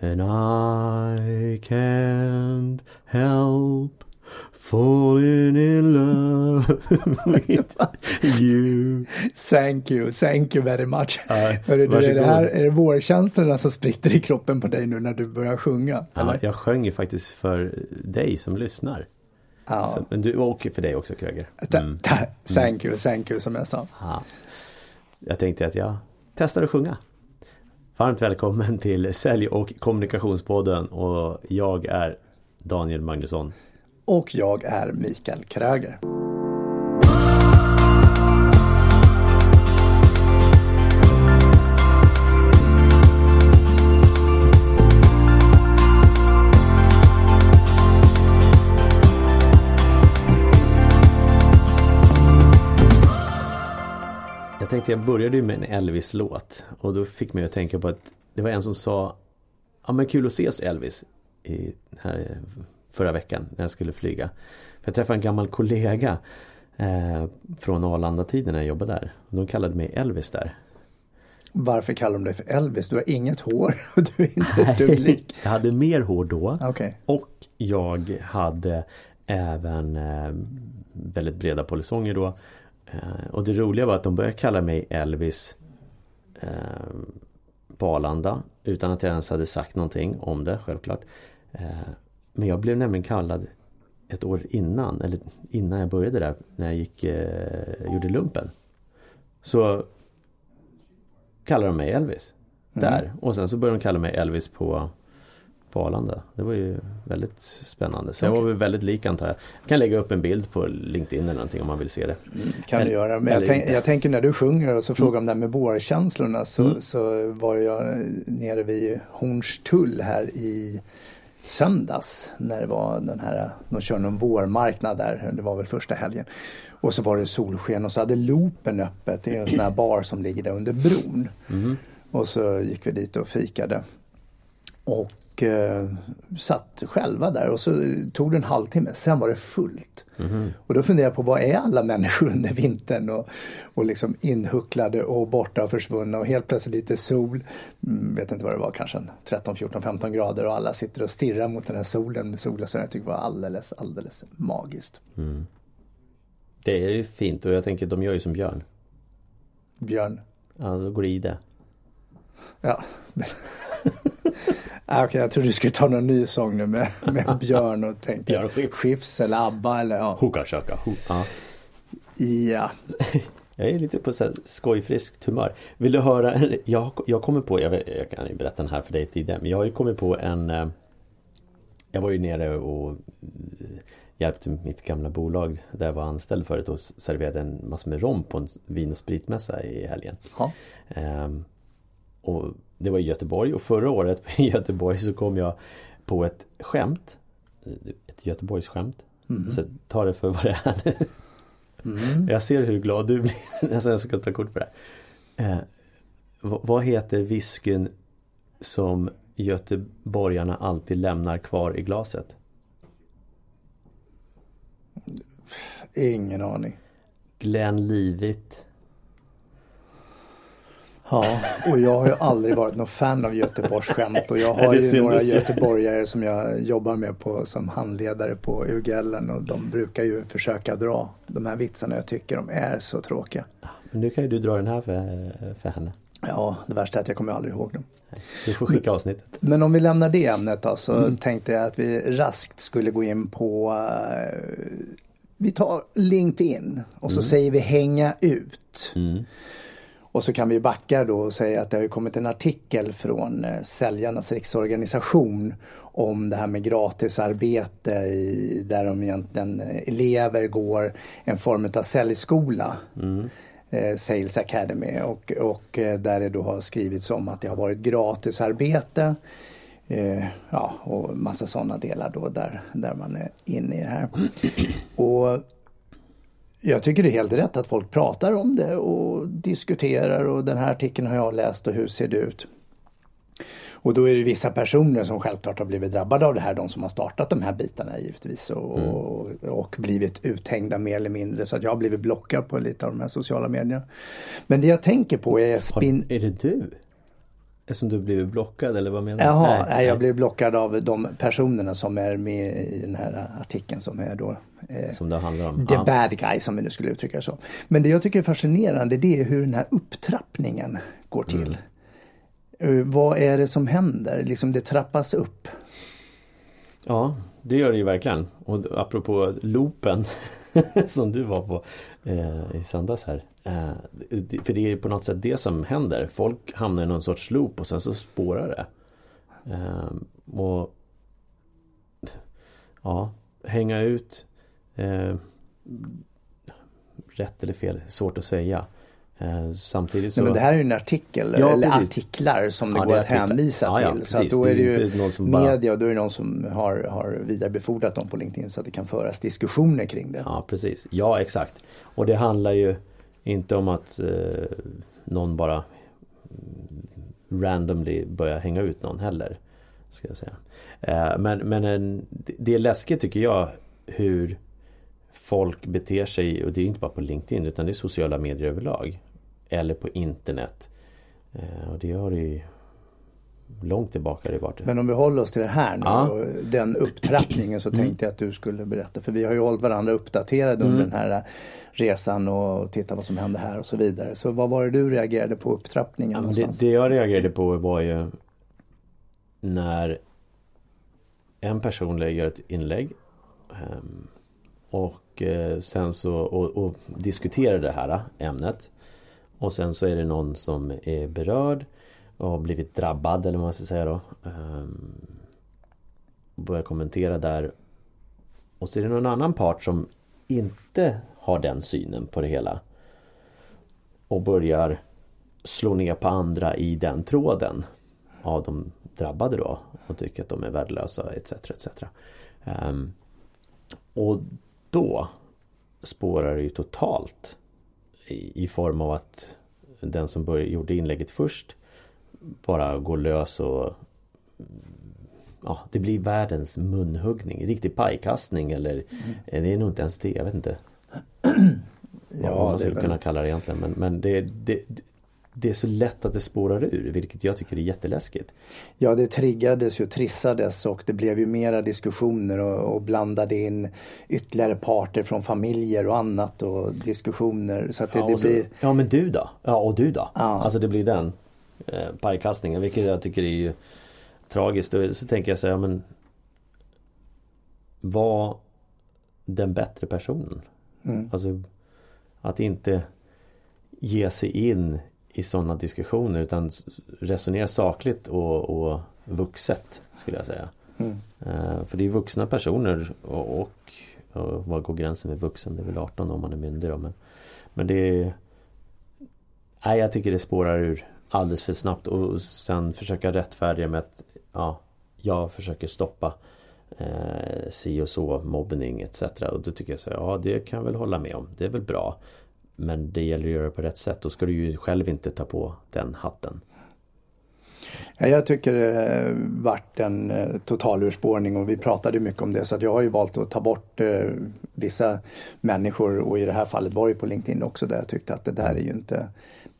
And I can't help falling in love with you. Thank you, thank you very much. Ja, Hörru, du, är, det här, är det vårkänslorna som spritter i kroppen på dig nu när du börjar sjunga? Ja, eller? jag sjöng ju faktiskt för dig som lyssnar. Ja. Så, men du, och för dig också Kröger. Mm. Thank you, thank you som jag sa. Ja. Jag tänkte att jag testar att sjunga. Varmt välkommen till Sälj och kommunikationspodden och jag är Daniel Magnusson. Och jag är Mikael Kröger. Jag tänkte jag började ju med en Elvis-låt och då fick mig att tänka på att det var en som sa Ja men kul att ses Elvis i, här förra veckan när jag skulle flyga. För jag träffade en gammal kollega eh, från Arlanda-tiden när jag jobbade där. De kallade mig Elvis där. Varför kallar de dig för Elvis? Du har inget hår och du är inte ett dugg lik. Jag hade mer hår då Okej. och jag hade även eh, väldigt breda polisonger då. Eh, och det roliga var att de började kalla mig Elvis eh, på Arlanda utan att jag ens hade sagt någonting om det självklart. Eh, men jag blev nämligen kallad ett år innan, eller innan jag började där, när jag gick, eh, gjorde lumpen. Så kallade de mig Elvis där. Och sen så började de kalla mig Elvis på, på Arlanda. Det var ju väldigt spännande. Så jag var väldigt lik antar jag. Jag kan lägga upp en bild på LinkedIn eller någonting om man vill se det. kan Eller- du göra. Men jag, tänk, jag tänker när du sjunger och så frågar om det här med vårkänslorna så, Mm. så var jag nere vid Hornstull här i söndags när det var den här, de kör någon vårmarknad där, det var väl första helgen. Och så var det solsken och så hade Loopen öppet, det är en sån här bar som ligger där under bron. Mhm. Och så gick vi dit och fikade. Och eh, satt själva där och så tog det en halvtimme, sen var det fullt. Mhm. Och då funderar jag på vad är alla människor under vintern och, och liksom inhucklade och borta och försvunna och helt plötsligt lite sol. Mm, vet inte vad det var, kanske en 13, 14, 15 grader och alla sitter och stirrar mot den här solen med solglasögon. Jag tycker det var alldeles, alldeles magiskt. Det är ju fint och jag tänker de gör ju som Björn. Björn. Ja, då går det i det. Ja. ah, Okej, jag trodde du skulle ta någon ny sång nu med, med Björn och tänkte Björn Skifs. Skifs eller ABBA eller ja. Hoka shaka ho. Ja. ja. Jag är lite på så här skojfriskt humör. Vill du höra? Jag, jag kommer på, jag, jag kan ju berätta den här för dig tidigare, men jag har ju kommit på en eh, Jag var ju nere och eh, hjälpte mitt gamla bolag där jag var anställd förut och serverade en massa med rom på en vin och spritmässa i helgen. ja. Ehm, och det var i Göteborg och förra året i Göteborg så kom jag på ett skämt. Ett Göteborgsskämt. Så ta det för vad det är nu. Mm. Jag ser hur glad du blir. Alltså jag ska ta kort på det här. Eh, vad, heter whiskyn som göteborgarna alltid lämnar kvar i glaset? Ingen aning. Glenlivet. Ja, och jag har ju aldrig varit någon fan av Göteborgsskämt och jag Nej, har det ju några göteborgare som jag jobbar med på som handledare på UGL och de brukar ju försöka dra de här vitsarna. Jag tycker de är så tråkiga. Men nu kan ju du dra den här för, för henne. Ja, det värsta är att jag kommer aldrig ihåg dem. Du får skicka avsnittet. Men om vi lämnar det ämnet då så Mm. tänkte jag att vi raskt skulle gå in på eh, Vi tar LinkedIn och så säger vi hänga ut. Mm. Och så kan vi backa då och säga att det har kommit en artikel från eh, Säljarnas riksorganisation om det här med gratisarbete i, där de egentligen eh, elever går en form av säljskola. Eh, Sales Academy och, och där det då har skrivits om att det har varit gratisarbete. Eh, ja, och massa sådana delar då där, där man är inne i det här. Och jag tycker det är helt rätt att folk pratar om det och diskuterar och den här artikeln har jag läst och hur ser det ut? Och då är det vissa personer som självklart har blivit drabbade av det här, de som har startat de här bitarna givetvis och, och, och blivit uthängda mer eller mindre. Så att jag har blivit blockad på lite av de här sociala medierna. Men det jag tänker på är Har, spin... är det du? Eftersom du blev blockad eller vad menar du? Jaha, nej, jag blev blockad av de personerna som är med i den här artikeln som är då eh, Som det handlar om? The ja. bad guy som vi nu skulle uttrycka det så. Men det jag tycker är fascinerande det är hur den här upptrappningen går till. Mm. Uh, vad är det som händer? Liksom det trappas upp. Ja, det gör det ju verkligen. Och apropå loopen som du var på eh, i söndags här. Eh, för det är på något sätt det som händer. Folk hamnar i någon sorts loop och sen så spårar det. Eh, och Ja, hänga ut eh, Rätt eller fel, svårt att säga. Eh, samtidigt så... Nej, men det här är ju en artikel, ja, eller precis. artiklar som det ja, går det att hänvisa ja, till. så då är det ju media och då är det någon som har, har vidarebefordrat dem på LinkedIn så att det kan föras diskussioner kring det. Ja precis, ja exakt. Och det handlar ju inte om att eh, någon bara randomly börjar hänga ut någon heller. Ska jag säga. Eh, men men en, det är läskigt tycker jag hur folk beter sig och det är inte bara på LinkedIn utan det är sociala medier överlag. Eller på internet. Eh, och det har det ju långt tillbaka det varit. Men om vi håller oss till det här nu ja. och den upptrappningen så mm. tänkte jag att du skulle berätta. För vi har ju hållit varandra uppdaterade under mm. den här resan och titta vad som hände här och så vidare. Så vad var det du reagerade på upptrappningen? Ja, det, det jag reagerade på var ju när en person gör ett inlägg um, och eh, sen så och, och diskuterar det här ämnet. Och sen så är det någon som är berörd och har blivit drabbad eller vad man ska säga då. Ehm, börjar kommentera där. Och så är det någon annan part som inte har den synen på det hela. Och börjar slå ner på andra i den tråden. Av de drabbade då. Och tycker att de är värdelösa etc. etc. Ehm, och då spårar det ju totalt i, form av att den som började, gjorde inlägget först bara går lös och Ja, det blir världens munhuggning. Riktig pajkastning eller mm. Det är nog inte ens det, jag vet inte. ja, vad man skulle väl... kunna kalla det egentligen. Men, men det, det, det är så lätt att det spårar ur, vilket jag tycker är jätteläskigt. Ja, det triggades ju, trissades och det blev ju mera diskussioner och, och blandade in ytterligare parter från familjer och annat och diskussioner. Så att det, ja, det så, blir... ja, men du då? Ja, och du då? Ja. Alltså det blir den eh, pajkastningen, vilket jag tycker är ju tragiskt. Och så tänker jag säga, men var den bättre personen? Mm. Alltså att inte ge sig in i sådana diskussioner utan resonera sakligt och, och vuxet skulle jag säga. Mm. Uh, för det är vuxna personer och, och, och vad går gränsen med vuxen? Det är väl 18 om man är myndig då men, men det är Nej jag tycker det spårar ur alldeles för snabbt och sen försöka rättfärdiga med att ja, jag försöker stoppa eh, si och så, mobbning etc. Och då tycker jag så ja det kan jag väl hålla med om. Det är väl bra. Men det gäller att göra det på rätt sätt. Då ska du ju själv inte ta på den hatten. Ja, jag tycker det vart en eh, total urspårning och vi pratade mycket om det så jag har ju valt att ta bort eh, vissa människor och i det här fallet var det på LinkedIn också där jag tyckte att det där är ju inte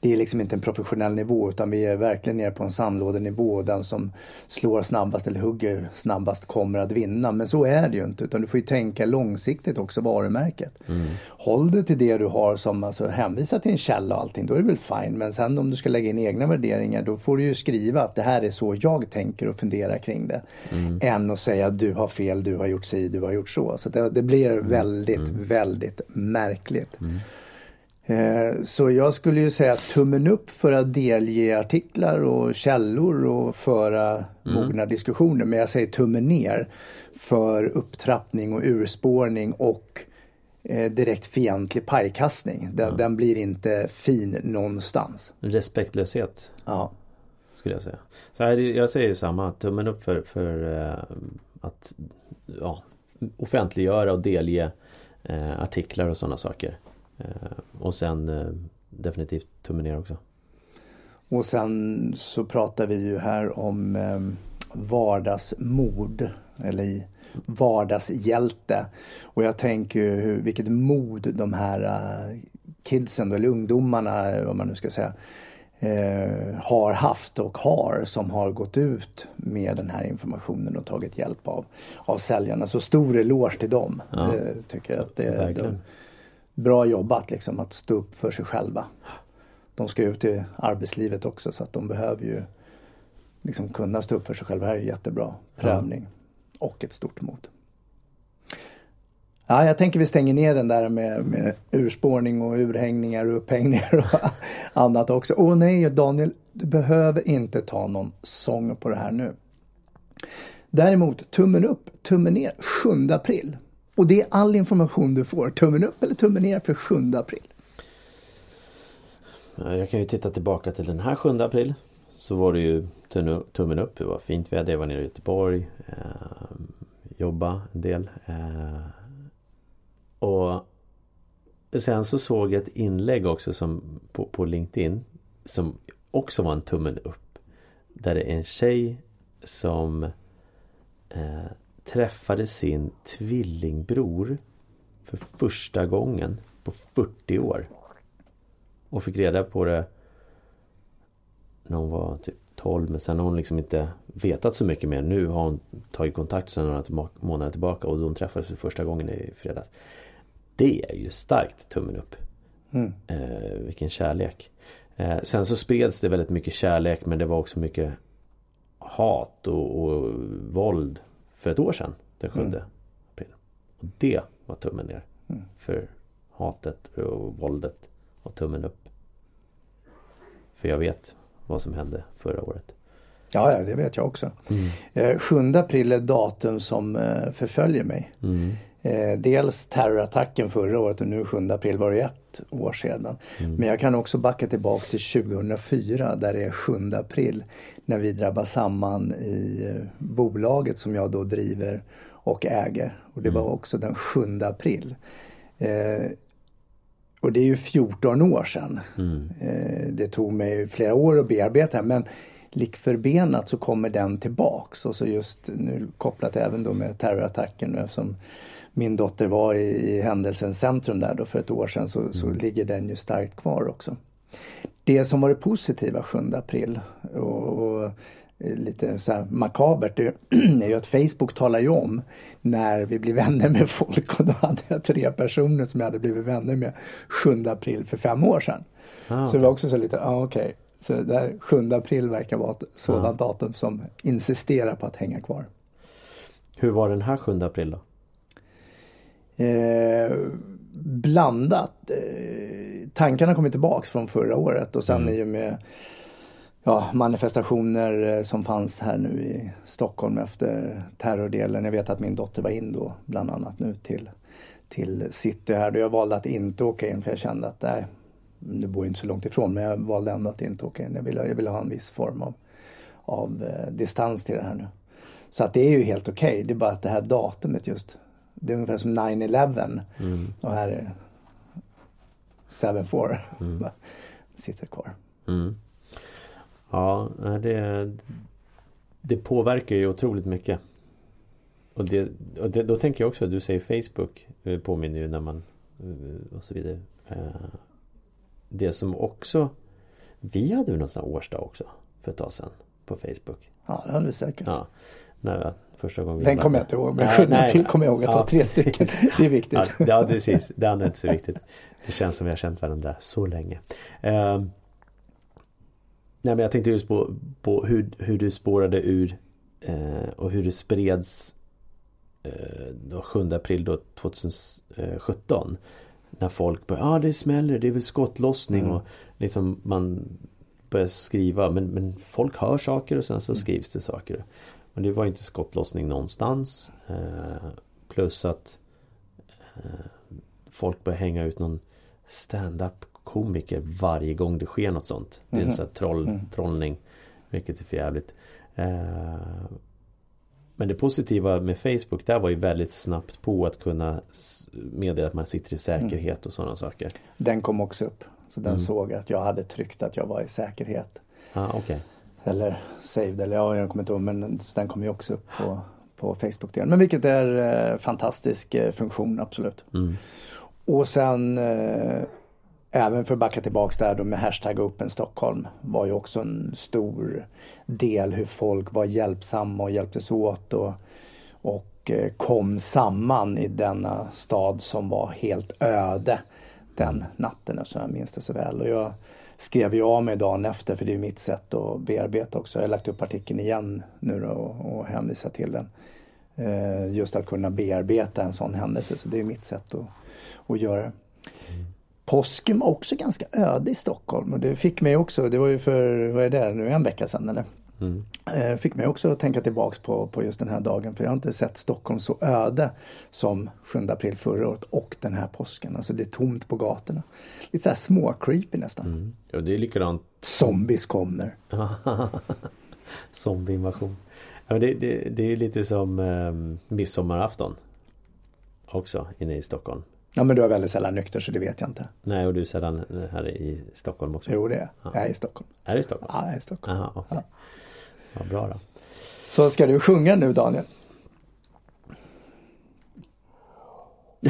det är liksom inte en professionell nivå utan vi är verkligen nere på en sandlådenivå och den som slår snabbast eller hugger snabbast kommer att vinna. Men så är det ju inte utan du får ju tänka långsiktigt också varumärket. Mm. Håll dig till det du har som alltså hänvisar till en källa och allting, då är det väl fine. Men sen om du ska lägga in egna värderingar då får du ju skriva att det här är så jag tänker och funderar kring det. Mm. Än att säga att du har fel, du har gjort si, du har gjort så. Så det, det blir mm. väldigt, mm. väldigt märkligt. Mm. Eh, så jag skulle ju säga tummen upp för att delge artiklar och källor och föra mm. mogna diskussioner. Men jag säger tummen ner för upptrappning och urspårning och eh, direkt fientlig pajkastning. Den, mm. den, blir inte fin någonstans. Respektlöshet. Ja. Skulle jag säga. Så här, jag säger ju samma, tummen upp för, för eh, att ja, offentliggöra och delge eh, artiklar och sådana saker. Eh, och sen eh, definitivt tummen ner också. Och sen så pratar vi ju här om eh, vardagsmod eller vardagshjälte. Och jag tänker ju hur, vilket mod de här eh, kidsen eller ungdomarna, vad man nu ska säga, eh, har haft och har som har gått ut med den här informationen och tagit hjälp av, av säljarna. Så stor eloge till dem. Ja. Eh, tycker jag att det är de, bra jobbat liksom att stå upp för sig själva. De ska ut i arbetslivet också så att de behöver ju liksom kunna stå upp för sig själva. Det här är jättebra prövning och ett stort mod. Ja, jag tänker vi stänger ner den där med, med urspårning och urhängningar och upphängningar och annat också. Åh nej Daniel, du behöver inte ta någon sång på det här nu. Däremot tummen upp, tummen ner 7 april. Och det är all information du får. Tummen upp eller tummen ner för 7 april. Jag kan ju titta tillbaka till den här 7 april. Så var det ju tummen- tummen upp. Det var fint väder. Jag var nere i Göteborg. Eh, jobba en del. Eh, och sen så såg jag ett inlägg också som, på, på LinkedIn. Som också var en tummen upp. Där det är en tjej som eh, träffade sin tvillingbror för första gången på 40 år. Och fick reda på det när hon var typ 12 men sen har hon liksom inte vetat så mycket mer. Nu har hon tagit kontakt sedan några månader tillbaka och de träffades för första gången i fredags. Det är ju starkt tummen upp. Mm. Eh, vilken kärlek. Eh, sen så spreds det väldigt mycket kärlek men det var också mycket hat och, och våld för ett år sedan. Den 7 Mm. april. Och det var tummen ner. Mm. För hatet och våldet och tummen upp. För jag vet vad som hände förra året. Ja, ja, det vet jag också. Eh, 7 april är datum som eh, förföljer mig. Mm. Eh, dels terrorattacken förra året och nu 7 april var det ett år sedan. Men jag kan också backa tillbaks till 2004 där det är 7 april när vi drabbas samman i eh, bolaget som jag då driver och äger. Och det var också den 7 april. Eh, och det är ju 14 år sedan. Mm. Eh, det tog mig flera år att bearbeta men lik förbenat så kommer den tillbaks. Och så just nu kopplat även då med terrorattacken eftersom min dotter var i, i händelsens centrum där då för ett år sedan så, så ligger den ju starkt kvar också. Det som var det positiva 7 april och, och eh, lite så här makabert det är ju att Facebook talar ju om när vi blir vänner med folk och då hade jag tre personer som jag hade blivit vänner med 7 april för fem år sedan. Ah, Så det var också så lite, ja ah, okej. Så det där 7 april verkar vara ett sådant datum som insisterar på att hänga kvar. Hur var den här 7 april då? Eh, blandat. Eh, tankarna kommer tillbaks från förra året och sen Mm. i och med ja, manifestationer eh, som fanns här nu i Stockholm efter terrordelen. Jag vet att min dotter var in då bland annat nu till, till city här då jag valde att inte åka in för jag kände att nej, det bor ju inte så långt ifrån men jag valde ändå att inte åka in. Jag ville, jag ville ha en viss form av, av eh, distans till det här nu. Så att det är ju helt okej. Det är bara att det här datumet just. Det är ungefär som 9-11 Mm. och här är 7-4. Mm. Sitter kvar. Mm. Ja, det, det påverkar ju otroligt mycket. Och, det, och det, då tänker jag också, du säger Facebook eh, påminner ju när man eh, och så vidare. Eh, Det som också Vi hade väl någon sån årsdag också för ett tag sedan på Facebook. Ja, det hade vi säkert. Ja, när första gången Den kommer jag inte ihåg, men Nej, 7 nej. april kommer jag ihåg att Ja, var tre stycken. Det är viktigt. Ja, ja precis. Det andra är inte så viktigt. Det känns som vi har känt varandra så länge. Ehm, nej men jag tänkte just på, på hur, hur du spårade ur eh, och hur det spreds eh, då 7 april då 2017. När folk började, ja ah, det smäller, det är väl skottlossning Mm. och liksom man börjar skriva men, men folk hör saker och sen Mm. så skrivs det saker. Men det var inte skottlossning någonstans. Eh, plus att eh, folk börjar hänga ut någon stand-up komiker varje gång det sker något sånt. Det är en Mhm. sån här troll, Mm. trollning. Vilket är för jävligt. Eh, men det positiva med Facebook där var ju väldigt snabbt på att kunna meddela att man sitter i säkerhet och sådana saker. Den kom också upp. Så den Mm. såg att jag hade tryckt att jag var i säkerhet. Ah, okej. Eller saved, eller ja, jag kommer inte ihåg. Men den kom ju också upp på, på Facebook-delen. Men vilket är eh, fantastisk eh, funktion, absolut. Mm. Och sen eh, även för att backa tillbaks där då med hashtag Open Stockholm var ju också en stor del hur folk var hjälpsamma och hjälptes åt och, och eh, kom samman i denna stad som var helt öde den natten som jag minns det så väl. Och jag skrev jag av mig dagen efter för det är mitt sätt att bearbeta också. Jag har lagt upp artikeln igen nu då och, och hänvisat till den. Eh, just att kunna bearbeta en sån händelse så det är mitt sätt att, att göra det. Påsken var också ganska öde i Stockholm och det fick mig också, det var ju för, vad är det, nu en vecka sedan eller? Mm. Fick mig också att tänka tillbaks på, på just den här dagen för jag har inte sett Stockholm så öde som 7 april förra året och den här påsken. Alltså det är tomt på gatorna. Lite så här små creepy nästan. Mm. Ja det är likadant. Zombies kommer. Zombieinvasion. Ja, det, det, det är lite som eh, midsommarafton. Också inne i Stockholm. Ja men du är väldigt sällan nykter så det vet jag inte. Nej och du är sällan här i Stockholm också? Jo det är jag. Jag är i Stockholm. Är du i Stockholm? Ja, jag är i Stockholm. Aha, okay. ja. ja, bra då. Så ska du sjunga nu Daniel?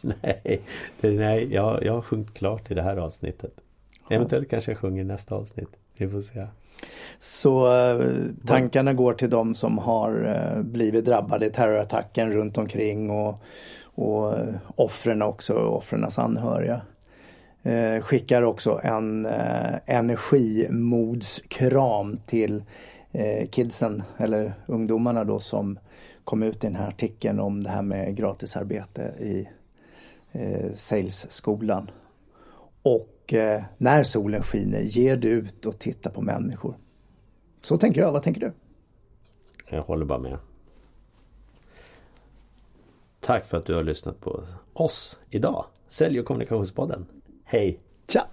nej, nej jag, jag har sjungit klart i det här avsnittet. Eventuellt kanske jag sjunger nästa avsnitt. Vi får se. Så eh, tankarna går till de som har eh, blivit drabbade i terrorattacken runt omkring och, och eh, offren också, offrens anhöriga. Eh, skickar också en eh, energimodskram till eh, kidsen eller ungdomarna då som kom ut i den här artikeln om det här med gratisarbete i eh, salesskolan. Och eh, när solen skiner, ge dig ut och titta på människor. Så tänker jag. Vad tänker du? Jag håller bara med. Tack för att du har lyssnat på oss idag. Sälj och kommunikationspodden. Hej! Tja!